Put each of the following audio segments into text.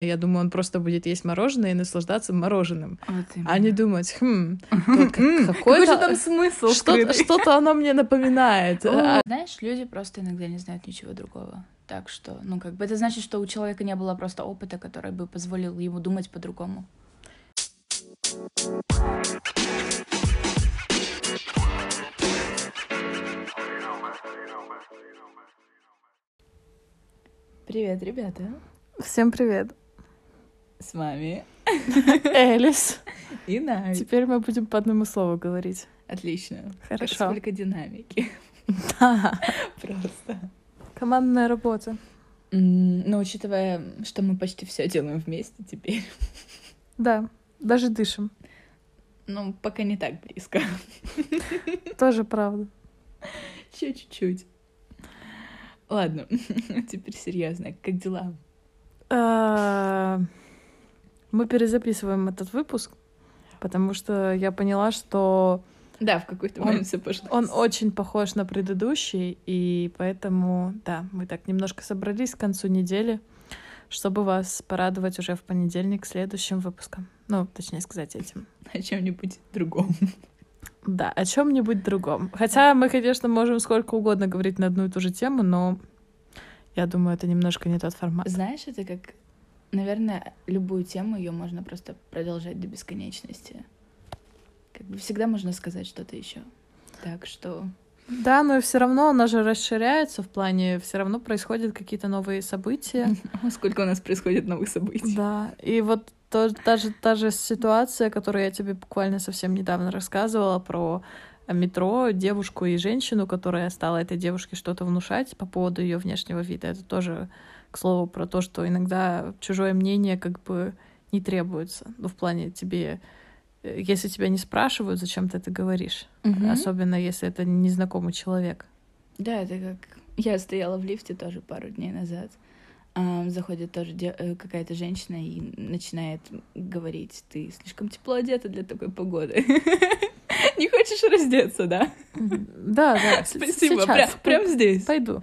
Я думаю, он просто будет есть мороженое и наслаждаться мороженым. Вот А не думать, хм, тут как- М, какой-то... же там смысл что-то оно мне напоминает. А, Знаешь, люди просто иногда не знают ничего другого. Так что, ну, как бы это значит, что у человека не было просто опыта, который бы позволил ему думать по-другому. Привет, ребята. Всем привет. С вами Элис. и Най. Теперь мы будем по одному слову говорить. Отлично. Хорошо. Сколько динамики. Да. Просто. Командная работа. Но учитывая, что мы почти все делаем вместе теперь, Да, даже дышим. ну, пока не так близко. Тоже правда. Чуть-чуть. Ладно, теперь серьезно. Как дела? Мы перезаписываем этот выпуск, потому что я поняла, что Да, в какой-то момент все пошло. он очень похож на предыдущий, и поэтому, да, мы так немножко собрались к концу недели, чтобы вас порадовать уже в понедельник следующим выпуском. Ну, точнее сказать, этим. о чем-нибудь другом. Да, о чем-нибудь другом. Хотя мы, конечно, можем сколько угодно говорить на одну и ту же тему, но я думаю, это немножко не тот формат. Знаешь, это как, наверное, любую тему ее можно просто продолжать до бесконечности. Как бы всегда можно сказать что-то еще. Так что Да, но все равно она же расширяется в плане, все равно происходят какие-то новые события. сколько у нас происходит новых событий. Да, и вот то, та, же, та же ситуация, которую я тебе буквально совсем недавно рассказывала про метро, девушку и женщину, которая стала этой девушке что-то внушать по поводу ее внешнего вида. Это тоже, к слову, про то, что иногда чужое мнение как бы не требуется. Ну, в плане тебе, э, если тебя не спрашивают, зачем ты это говоришь? Мгм. Особенно если это незнакомый человек. Да, это как... Я стояла в лифте тоже пару дней назад. А, Заходит тоже де- э, какая-то женщина и начинает говорить, ты слишком тепло одета для такой погоды. Не хочешь раздеться, да? Да, да. Спасибо, прям здесь. Пойду.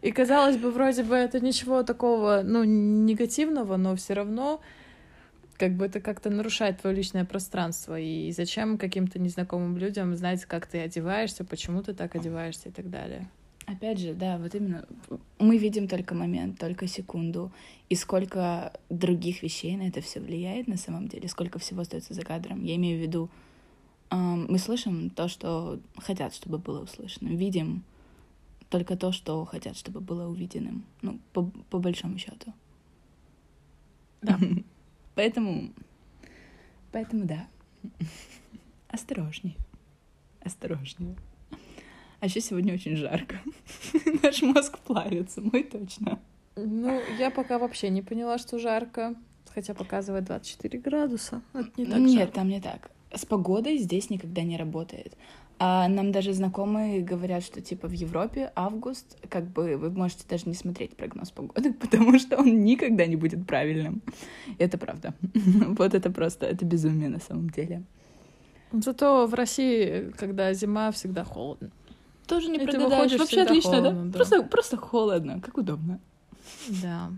И казалось бы, вроде бы это ничего такого, ну, негативного, но все равно как бы это как-то нарушает твое личное пространство. И зачем каким-то незнакомым людям знать, как ты одеваешься, почему ты так одеваешься и так далее. Опять же, да, вот именно мы видим только момент, только секунду, и сколько других вещей на это все влияет на самом деле, сколько всего остается за кадром. Я имею в виду, мы слышим то, что хотят, чтобы было услышано, видим только то, что хотят, чтобы было увиденным. Ну, по, по большому счету. Да. Поэтому, поэтому да. Осторожнее. Осторожнее. А еще сегодня очень жарко. Наш мозг плавится, мой точно. Ну, я пока вообще не поняла, что жарко. Хотя показывает 24 градуса. Это не так Нет, жарко. там не так. С погодой здесь никогда не работает. А нам даже знакомые говорят, что типа в Европе август, как бы вы можете даже не смотреть прогноз погоды, потому что он никогда не будет правильным. Это правда. Вот это просто, это безумие на самом деле. Зато в России, когда зима, всегда холодно. Тоже не И прогадаешь. Вообще отлично, холодно, да? да. Просто, просто холодно, как удобно. Да.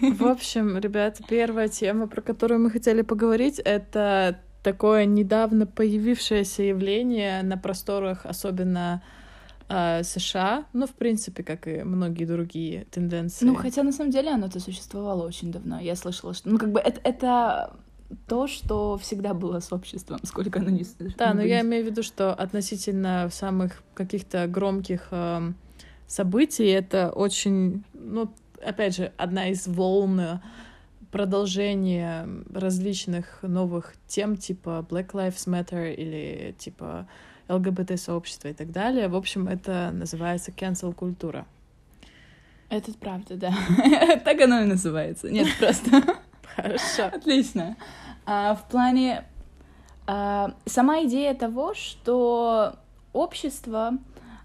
В общем, ребята, первая тема, про которую мы хотели поговорить, это такое недавно появившееся явление на просторах, особенно э, США, ну, в принципе, как и многие другие тенденции. Ну, хотя на самом деле оно-то существовало очень давно. Я слышала, что... Ну, как бы это, это то, что всегда было с обществом, сколько оно не... Да, но я имею в виду, что относительно самых каких-то громких эм, событий это очень, ну, опять же, одна из волн продолжения различных новых тем, типа Black Lives Matter или типа ЛГБТ-сообщества и так далее. В общем, это называется cancel культура. Это правда, да. так оно и называется. Нет, просто... Хорошо. Отлично. А, в плане... а, сама идея того, что общество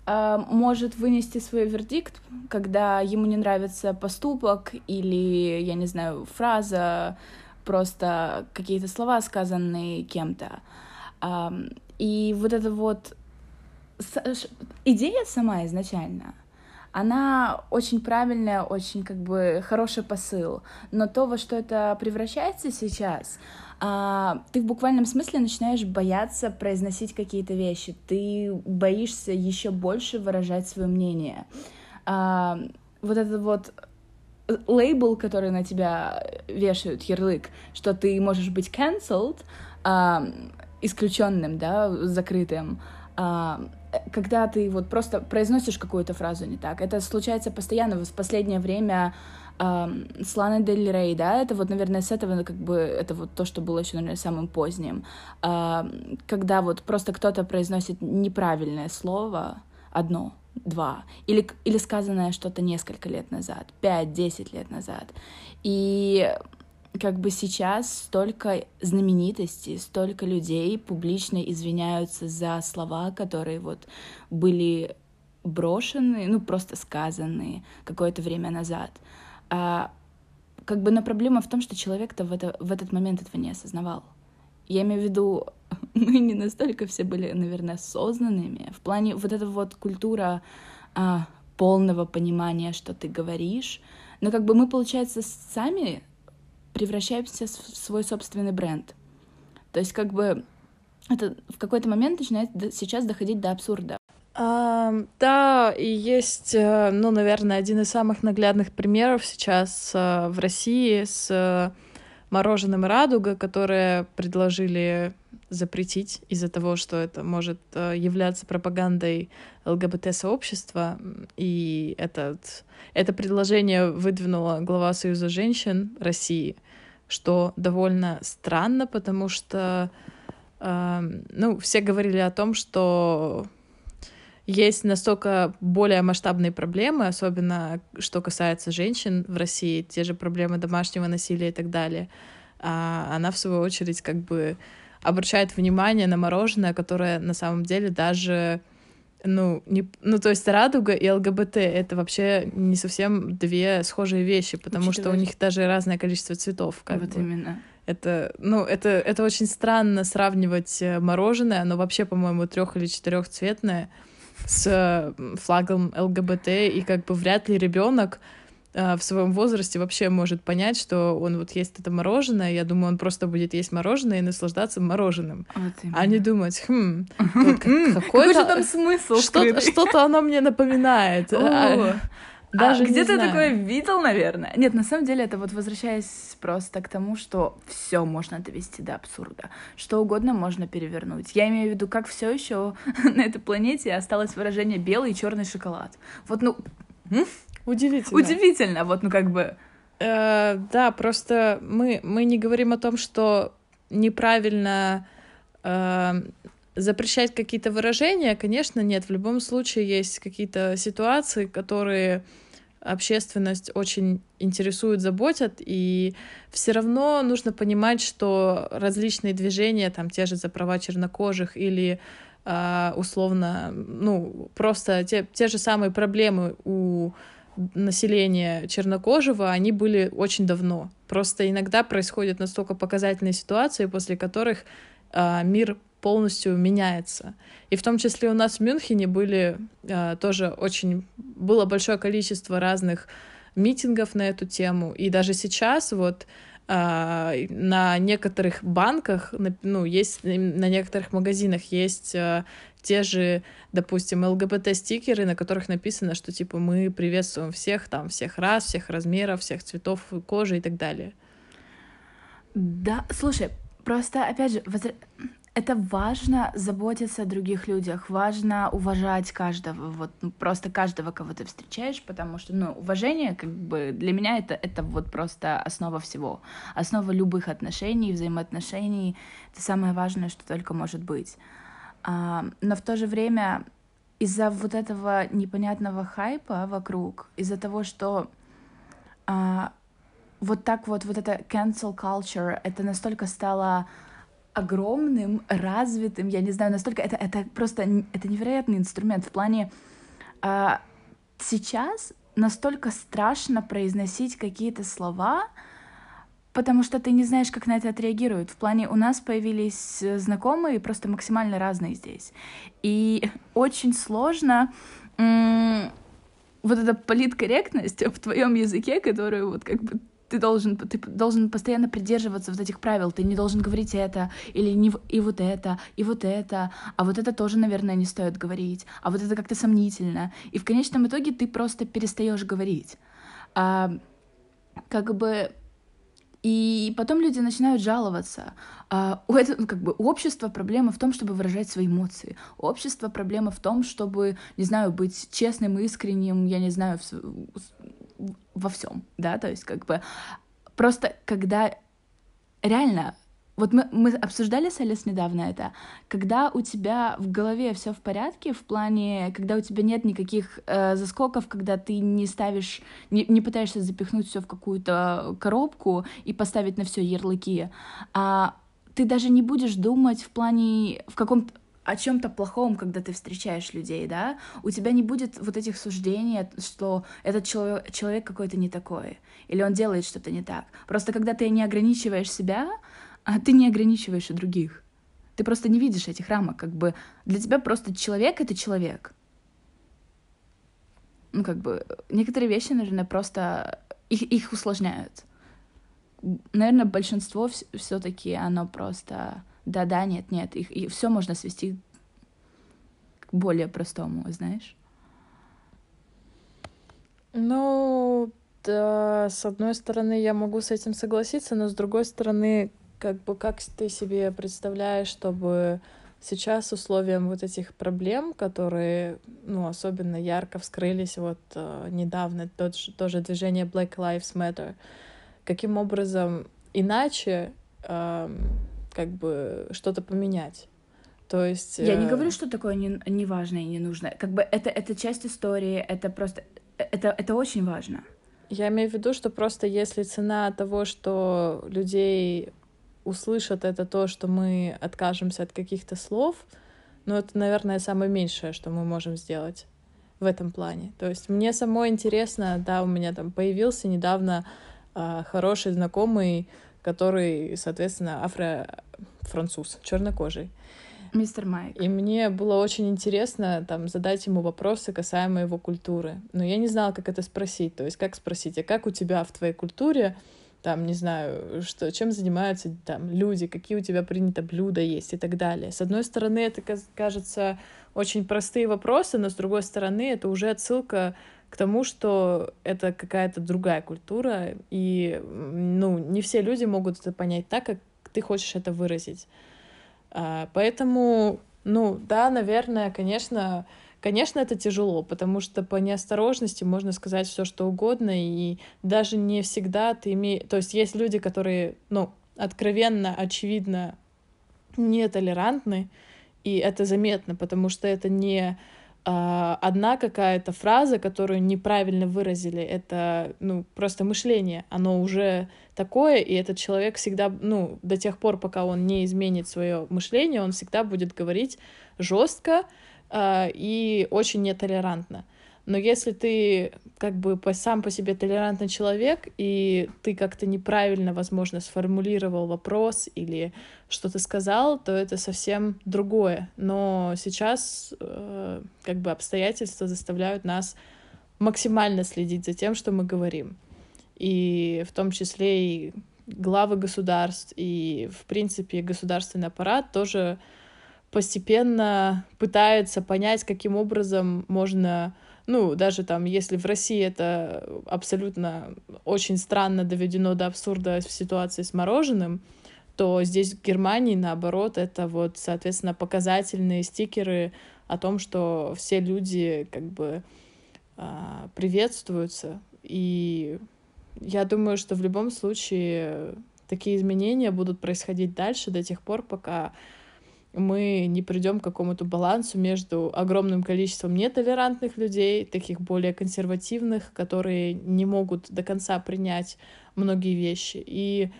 может вынести свой вердикт, когда ему не нравится поступок или, я не знаю, фраза, просто какие-то слова, сказанные кем-то. И вот эта вот идея сама изначально, она очень правильная, очень как бы хороший посыл. Но то, во что это превращается сейчас, а, ты в буквальном смысле начинаешь бояться произносить какие-то вещи. Ты боишься еще больше выражать свое мнение. А, вот этот вот лейбл, который на тебя вешают, ярлык, что ты можешь быть cancelled, а, исключенным, да, закрытым, а, когда ты вот просто произносишь какую-то фразу не так. Это случается постоянно. В последнее время э, с Ланой Дель Рей, да, это вот, наверное, с этого как бы, это вот то, что было еще, наверное, самым поздним. Э, когда вот просто кто-то произносит неправильное слово, одно, два, или, или сказанное что-то несколько лет назад, пять-десять лет назад. И как бы сейчас столько знаменитостей, столько людей публично извиняются за слова, которые вот были брошены, ну просто сказаны какое-то время назад. А, как бы, но проблема в том, что человек-то в, это, в этот момент этого не осознавал. Я имею в виду, мы не настолько все были, наверное, осознанными. В плане вот эта вот культура а, полного понимания, что ты говоришь. Но как бы мы, получается, сами превращаемся в свой собственный бренд. То есть как бы это в какой-то момент начинает сейчас доходить до абсурда. А, да, и есть, э, ну, наверное, один из самых наглядных примеров сейчас э, в России с э, мороженым «Радуга», которое предложили запретить из-за того, что это может являться пропагандой ЛГБТ-сообщества. И этот, это предложение выдвинула глава Союза женщин России, что довольно странно, потому что, э, ну, все говорили о том, что есть настолько более масштабные проблемы, особенно что касается женщин в России, те же проблемы домашнего насилия и так далее. А она, в свою очередь, как бы обращает внимание на мороженое, которое на самом деле даже ну, не, ну, то есть радуга и ЛГБТ — это вообще не совсем две схожие вещи, потому Учитывая... что у них даже разное количество цветов. Как вот бы. именно. Это, ну, это, это очень странно сравнивать э, мороженое, оно вообще, по-моему, трех или четырехцветное с флагом ЛГБТ, и как бы вряд ли ребенок а, в своем возрасте вообще может понять, что он вот есть это мороженое, я думаю, он просто будет есть мороженое и наслаждаться мороженым, вот а не думать, хм, какой же там смысл? Что-то оно мне напоминает. А, даже а где ты такое видел, наверное? Нет, на самом деле это вот возвращаясь просто к тому, что все можно довести до абсурда, что угодно можно перевернуть. Я имею в виду, как все еще на этой планете осталось выражение белый и черный шоколад. Вот, ну, Удивительно. Удивительно, вот, ну как бы. Э, да, просто мы, мы не говорим о том, что неправильно э, запрещать какие-то выражения. Конечно, нет. В любом случае есть какие-то ситуации, которые общественность очень интересуют, заботят, и все равно нужно понимать, что различные движения, там те же за права чернокожих или э, условно, ну, просто те, те же самые проблемы у населения чернокожего, они были очень давно. Просто иногда происходят настолько показательные ситуации, после которых э, мир полностью меняется. И в том числе у нас в Мюнхене были э, тоже очень было большое количество разных митингов на эту тему. И даже сейчас вот э, на некоторых банках, ну, есть на некоторых магазинах есть э, те же, допустим, ЛГБТ-стикеры, на которых написано, что типа мы приветствуем всех, там, всех рас, всех размеров, всех цветов кожи и так далее. Да, слушай, просто, опять же, возра... это важно заботиться о других людях, важно уважать каждого, вот ну, просто каждого, кого ты встречаешь, потому что, ну, уважение, как бы, для меня это, это вот просто основа всего, основа любых отношений, взаимоотношений, это самое важное, что только может быть. А, но в то же время из-за вот этого непонятного хайпа вокруг, из-за того, что а, вот так вот, вот это cancel culture, это настолько стало огромным, развитым, я не знаю, настолько это, это просто это невероятный инструмент в плане а, сейчас настолько страшно произносить какие-то слова, Потому что ты не знаешь, как на это отреагируют. В плане у нас появились э, знакомые просто максимально разные здесь. И очень сложно вот эта политкорректность в твоем языке, которую вот как бы ты должен, ты должен постоянно придерживаться вот этих правил. Ты не должен говорить это, или не, и вот это, и вот это, а вот это тоже, наверное, не стоит говорить, а вот это как-то сомнительно. И в конечном итоге ты просто перестаешь говорить. А, как бы и потом люди начинают жаловаться. А у, этого, ну, как бы, у общества проблема в том, чтобы выражать свои эмоции. У общества проблема в том, чтобы, не знаю, быть честным, искренним, я не знаю, в, во всем, да, то есть как бы просто когда реально вот мы, мы обсуждали с Алис недавно это, когда у тебя в голове все в порядке, в плане, когда у тебя нет никаких э, заскоков, когда ты не ставишь, не, не пытаешься запихнуть все в какую-то коробку и поставить на все ярлыки, а ты даже не будешь думать в плане, в каком-то о чем-то плохом, когда ты встречаешь людей, да, у тебя не будет вот этих суждений, что этот человек, человек какой-то не такой, или он делает что-то не так. Просто когда ты не ограничиваешь себя, а ты не ограничиваешь и других. Ты просто не видишь этих рамок, как бы для тебя просто человек — это человек. Ну, как бы, некоторые вещи, наверное, просто их, их усложняют. Наверное, большинство все-таки оно просто да-да, нет, нет, их, и все можно свести к более простому, знаешь? Ну, да, с одной стороны, я могу с этим согласиться, но с другой стороны, как бы как ты себе представляешь, чтобы сейчас условиям вот этих проблем, которые, ну, особенно ярко вскрылись вот э, недавно, тот, тоже движение Black Lives Matter, каким образом иначе э, как бы что-то поменять? То есть... Я не э, говорю, что такое не, не важно и не нужно. Как бы это, это часть истории, это просто... Это, это очень важно. Я имею в виду, что просто если цена того, что людей услышат это то, что мы откажемся от каких-то слов, ну, это, наверное, самое меньшее, что мы можем сделать в этом плане. То есть мне самой интересно, да, у меня там появился недавно э, хороший знакомый, который, соответственно, афро-француз, чернокожий. Мистер Майк. И мне было очень интересно там задать ему вопросы касаемо его культуры. Но я не знала, как это спросить. То есть как спросить, а как у тебя в твоей культуре там, не знаю, что, чем занимаются там люди, какие у тебя принято блюда есть и так далее. С одной стороны, это кажется очень простые вопросы, но с другой стороны, это уже отсылка к тому, что это какая-то другая культура, и, ну, не все люди могут это понять так, как ты хочешь это выразить. А, поэтому, ну, да, наверное, конечно, Конечно, это тяжело, потому что по неосторожности можно сказать все, что угодно, и даже не всегда ты имеешь... То есть есть люди, которые, ну, откровенно, очевидно, нетолерантны, и это заметно, потому что это не одна какая-то фраза, которую неправильно выразили, это, ну, просто мышление, оно уже такое, и этот человек всегда, ну, до тех пор, пока он не изменит свое мышление, он всегда будет говорить жестко, а, и очень нетолерантно. Но если ты как бы сам по себе толерантный человек, и ты как-то неправильно, возможно, сформулировал вопрос или что-то сказал, то это совсем другое. Но сейчас э, как бы обстоятельства заставляют нас максимально следить за тем, что мы говорим. И в том числе и главы государств, и, в принципе, государственный аппарат тоже постепенно пытается понять, каким образом можно, ну, даже там, если в России это абсолютно очень странно доведено до абсурда в ситуации с мороженым, то здесь в Германии, наоборот, это вот, соответственно, показательные стикеры о том, что все люди как бы а, приветствуются. И я думаю, что в любом случае такие изменения будут происходить дальше до тех пор, пока мы не придем к какому-то балансу между огромным количеством нетолерантных людей, таких более консервативных, которые не могут до конца принять многие вещи, и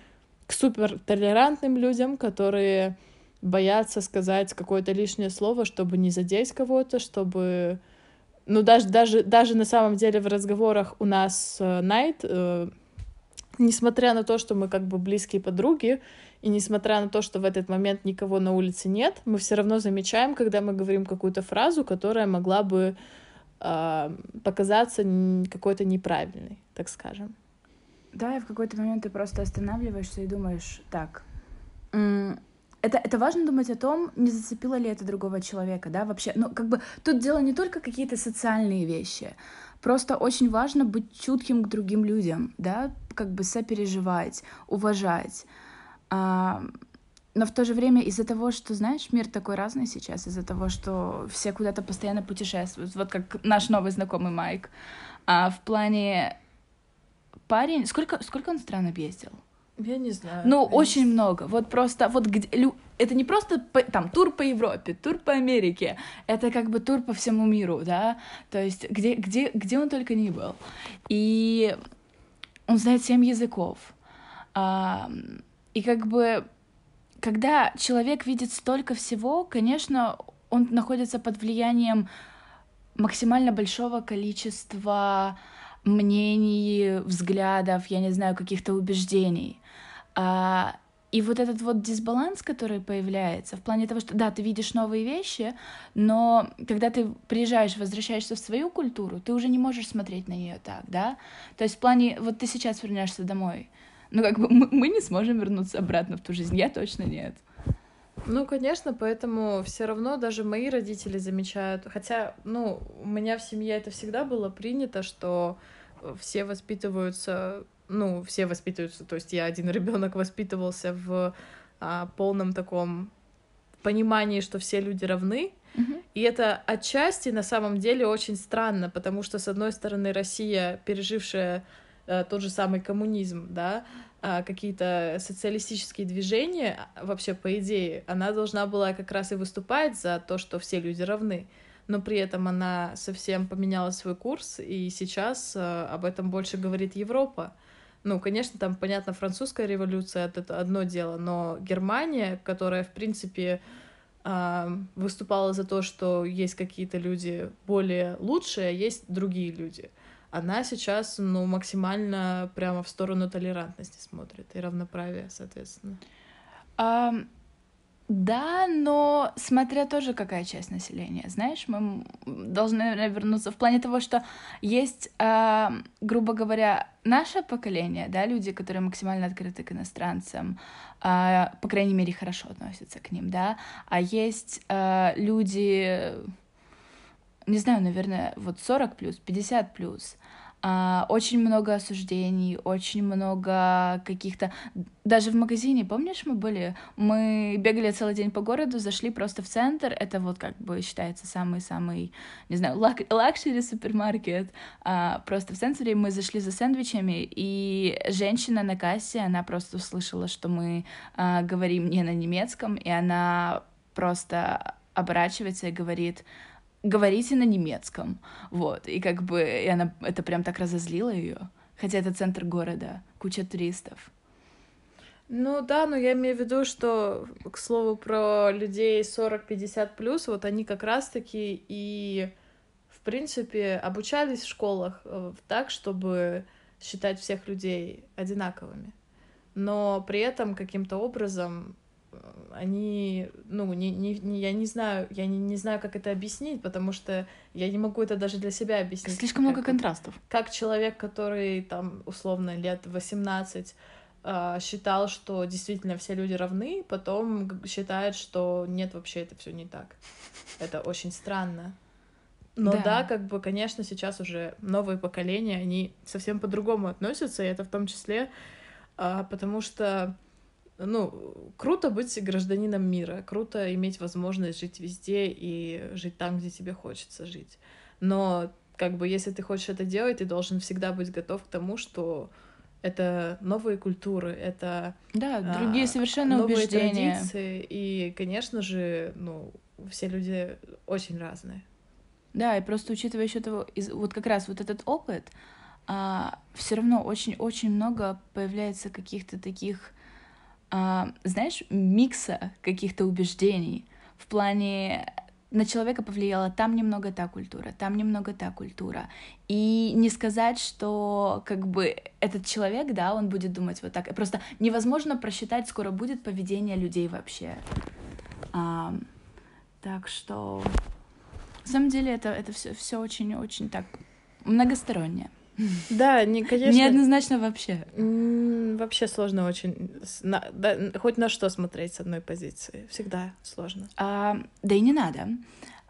к супертолерантным людям, которые боятся сказать какое-то лишнее слово, чтобы не задеть кого-то, чтобы... Ну, даже, даже, даже на самом деле в разговорах у нас э, Найт, э, несмотря на то, что мы как бы близкие подруги, и несмотря на то, что в этот момент никого на улице нет, мы все равно замечаем, когда мы говорим какую-то фразу, которая могла бы э, показаться какой-то неправильной, так скажем. Да, и в какой-то момент ты просто останавливаешься и думаешь, так, это, это важно думать о том, не зацепило ли это другого человека, да, вообще. Ну, как бы тут дело не только какие-то социальные вещи, просто очень важно быть чутким к другим людям, да, как бы сопереживать, уважать. А, но в то же время из-за того, что, знаешь, мир такой разный сейчас, из-за того, что все куда-то постоянно путешествуют, вот как наш новый знакомый Майк, а в плане парень, сколько, сколько он стран объездил? Я не знаю. Ну, очень не... много. Вот просто, вот где, лю, это не просто по, там тур по Европе, тур по Америке, это как бы тур по всему миру, да, то есть где, где, где он только не был. И он знает семь языков. А, и как бы когда человек видит столько всего, конечно, он находится под влиянием максимально большого количества мнений, взглядов, я не знаю, каких-то убеждений. А, и вот этот вот дисбаланс, который появляется в плане того, что да, ты видишь новые вещи, но когда ты приезжаешь, возвращаешься в свою культуру, ты уже не можешь смотреть на нее так, да? То есть в плане, вот ты сейчас вернешься домой, ну, как бы мы, мы не сможем вернуться обратно в ту жизнь. Я точно нет. Ну, конечно, поэтому все равно даже мои родители замечают. Хотя, ну, у меня в семье это всегда было принято, что все воспитываются, ну, все воспитываются, то есть я один ребенок воспитывался в а, полном таком понимании, что все люди равны. Mm-hmm. И это отчасти на самом деле очень странно, потому что, с одной стороны, Россия, пережившая Э, тот же самый коммунизм, да, а, какие-то социалистические движения, а, вообще, по идее, она должна была как раз и выступать за то, что все люди равны, но при этом она совсем поменяла свой курс, и сейчас э, об этом больше говорит Европа. Ну, конечно, там, понятно, французская революция — это одно дело, но Германия, которая, в принципе, а, выступала за то, что есть какие-то люди более лучшие, а есть другие люди — она сейчас, ну, максимально прямо в сторону толерантности смотрит и равноправия, соответственно. Um... Да, но смотря тоже какая часть населения. Знаешь, мы должны, вернуться в плане того, что есть, э, грубо говоря, наше поколение, да, люди, которые максимально открыты к иностранцам, э, по крайней мере, хорошо относятся к ним, да, а есть э, люди, не знаю, наверное, вот 40 плюс, 50 плюс, а, очень много осуждений, очень много каких-то... Даже в магазине, помнишь, мы были? Мы бегали целый день по городу, зашли просто в центр, это вот как бы считается самый-самый, не знаю, lux luxury супермаркет. А, просто в центре мы зашли за сэндвичами, и женщина на кассе, она просто услышала, что мы а, говорим не на немецком, и она просто оборачивается и говорит говорите на немецком, вот, и как бы и она это прям так разозлило ее, хотя это центр города, куча туристов. Ну да, но я имею в виду, что, к слову, про людей 40-50 плюс, вот они как раз-таки и, в принципе, обучались в школах э, так, чтобы считать всех людей одинаковыми. Но при этом каким-то образом они, ну, не, не, не, я не знаю, я не, не знаю, как это объяснить, потому что я не могу это даже для себя объяснить. Слишком много контрастов. Как человек, который там, условно, лет 18 а, считал, что действительно все люди равны, потом считает, что нет, вообще это все не так. Это очень странно. Но да. да, как бы, конечно, сейчас уже новые поколения, они совсем по-другому относятся, и это в том числе а, потому что ну, круто быть гражданином мира, круто иметь возможность жить везде и жить там, где тебе хочется жить. Но как бы если ты хочешь это делать, ты должен всегда быть готов к тому, что это новые культуры, это да, другие а, совершенно новые убеждения. традиции, и, конечно же, ну, все люди очень разные. Да, и просто учитывая еще того, из, вот как раз вот этот опыт, а, все равно очень-очень много появляется каких-то таких а, знаешь, микса каких-то убеждений в плане на человека повлияла там немного та культура, там немного та культура. И не сказать, что как бы этот человек, да, он будет думать вот так. Просто невозможно просчитать, скоро будет поведение людей вообще. А, так что На самом деле это, это все, все очень-очень так многостороннее. Да, не, конечно. Неоднозначно вообще. Вообще сложно очень. На, да, хоть на что смотреть с одной позиции. Всегда сложно. А, да и не надо.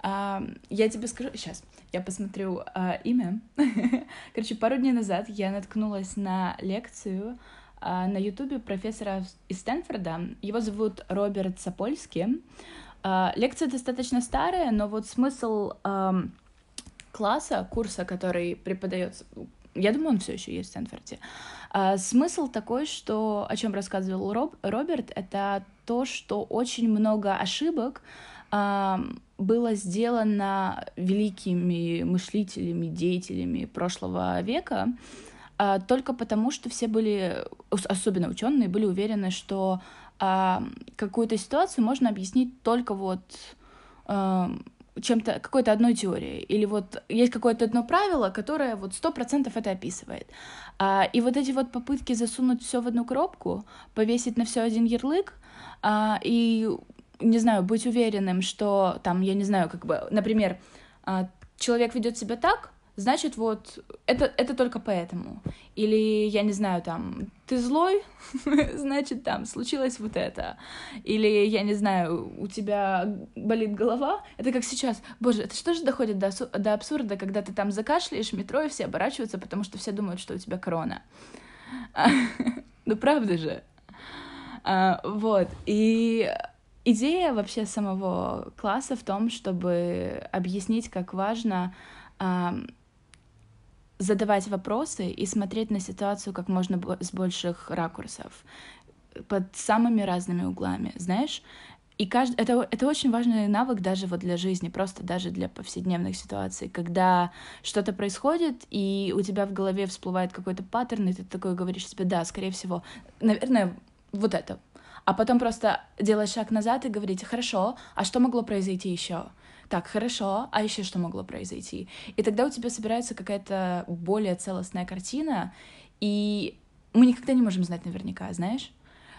А, я тебе скажу сейчас. Я посмотрю а, имя. Короче, пару дней назад я наткнулась на лекцию а, на Ютубе профессора из Стэнфорда. Его зовут Роберт Сапольский. А, лекция достаточно старая, но вот смысл а, класса, курса, который преподается, я думаю, он все еще есть в Стэнфорде. А, смысл такой, что о чем рассказывал Роб, Роберт, это то, что очень много ошибок а, было сделано великими мыслителями, деятелями прошлого века, а, только потому, что все были, особенно ученые, были уверены, что какую-то ситуацию можно объяснить только вот чем-то, какой-то одной теорией. Или вот есть какое-то одно правило, которое вот сто процентов это описывает. А, и вот эти вот попытки засунуть все в одну коробку, повесить на все один ярлык, а, и, не знаю, быть уверенным, что там, я не знаю, как бы, например, а, человек ведет себя так, значит, вот это, это только поэтому. Или, я не знаю, там, ты злой, значит, там, случилось вот это. Или, я не знаю, у тебя болит голова. Это как сейчас. Боже, это что же доходит до, до абсурда, когда ты там закашляешь в метро, и все оборачиваются, потому что все думают, что у тебя корона. ну, правда же. А, вот. И идея вообще самого класса в том, чтобы объяснить, как важно задавать вопросы и смотреть на ситуацию как можно с больших ракурсов, под самыми разными углами, знаешь? И кажд... это, это очень важный навык даже вот для жизни, просто даже для повседневных ситуаций, когда что-то происходит, и у тебя в голове всплывает какой-то паттерн, и ты такой говоришь себе, да, скорее всего, наверное, вот это. А потом просто делать шаг назад и говорить, хорошо, а что могло произойти еще? Так, хорошо, а еще что могло произойти? И тогда у тебя собирается какая-то более целостная картина, и мы никогда не можем знать наверняка, знаешь?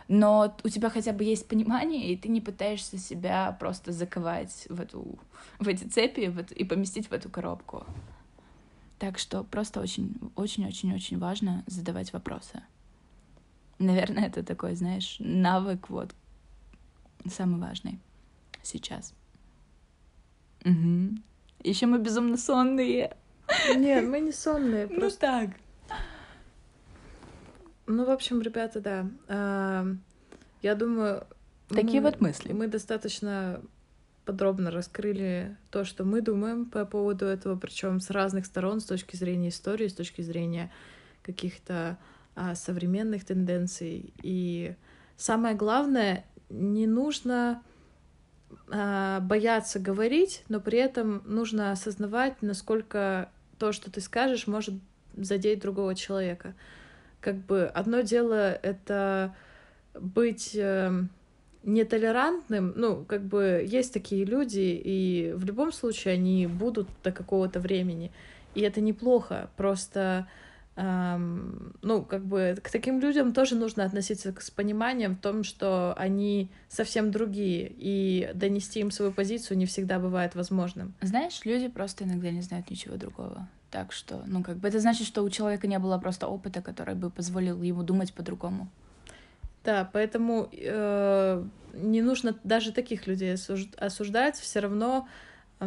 но у тебя хотя бы есть понимание, и ты не пытаешься себя просто заковать в, эту, в эти цепи в эту, и поместить в эту коробку. Так что просто очень-очень-очень-очень важно задавать вопросы. Наверное, это такой, знаешь, навык вот самый важный сейчас. Угу. Еще мы безумно сонные. Нет, мы не сонные. Ну просто... Ну так. Ну, в общем, ребята, да. А, я думаю... Такие мы, вот мысли. Мы достаточно подробно раскрыли то, что мы думаем по поводу этого, причем с разных сторон, с точки зрения истории, с точки зрения каких-то а, современных тенденций. И самое главное, не нужно бояться говорить, но при этом нужно осознавать, насколько то, что ты скажешь, может задеть другого человека. Как бы одно дело это быть э, нетолерантным, ну, как бы есть такие люди, и в любом случае они будут до какого-то времени. И это неплохо, просто ну, как бы к таким людям тоже нужно относиться с пониманием в том, что они совсем другие, и донести им свою позицию не всегда бывает возможным. Знаешь, люди просто иногда не знают ничего другого. Так что, ну, как бы это значит, что у человека не было просто опыта, который бы позволил ему думать по-другому. Да, поэтому э, не нужно даже таких людей осуждать, все равно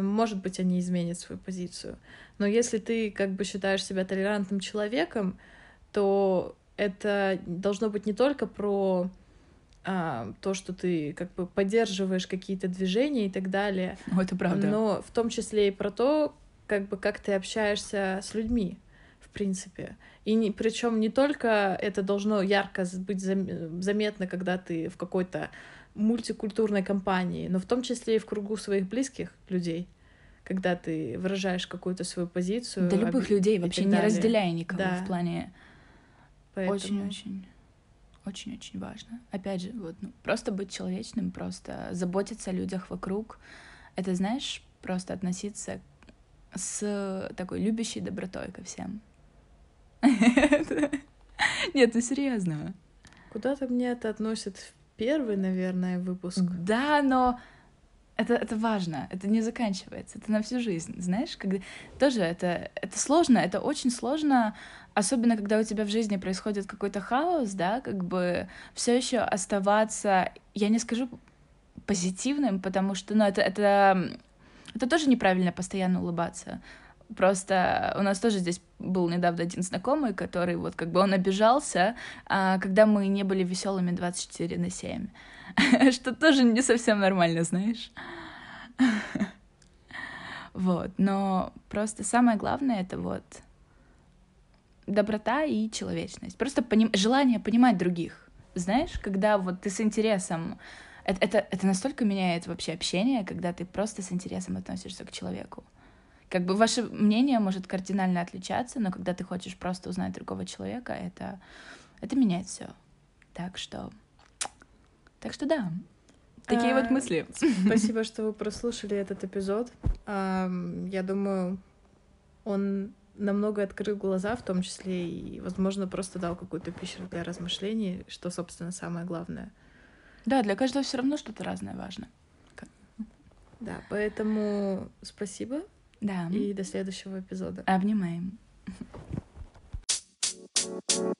может быть, они изменят свою позицию. Но если ты как бы считаешь себя толерантным человеком, то это должно быть не только про а, то, что ты как бы поддерживаешь какие-то движения и так далее. Ну, это правда. Но в том числе и про то, как бы как ты общаешься с людьми, в принципе. И не, причем не только это должно ярко быть заметно, когда ты в какой-то мультикультурной компании, но в том числе и в кругу своих близких людей, когда ты выражаешь какую-то свою позицию. Да любых людей, вообще не разделяя никого да. в плане... Очень-очень... Очень-очень важно. Опять же, вот, ну, просто быть человечным, просто заботиться о людях вокруг. Это, знаешь, просто относиться с такой любящей добротой ко всем. Нет, ну серьезно. Куда-то мне это относит первый, наверное, выпуск. Да, но это, это важно, это не заканчивается, это на всю жизнь, знаешь, когда тоже это, это сложно, это очень сложно, особенно когда у тебя в жизни происходит какой-то хаос, да, как бы все еще оставаться, я не скажу позитивным, потому что, ну, это, это, это тоже неправильно постоянно улыбаться, Просто у нас тоже здесь был недавно один знакомый, который вот как бы он обижался, а, когда мы не были веселыми 24 на 7. Что тоже не совсем нормально, знаешь. Вот, но просто самое главное это вот доброта и человечность. Просто поним... желание понимать других. Знаешь, когда вот ты с интересом... Это, это, это настолько меняет вообще общение, когда ты просто с интересом относишься к человеку. Как бы ваше мнение может кардинально отличаться, но когда ты хочешь просто узнать другого человека, это, это меняет все. Так что... Так что да. Такие а, вот мысли. Спасибо, что вы прослушали этот эпизод. А, я думаю, он намного открыл глаза, в том числе и, возможно, просто дал какую-то пищу для размышлений, что, собственно, самое главное. Да, для каждого все равно что-то разное важно. Да, поэтому спасибо да. И до следующего эпизода. Обнимаем. Thank you.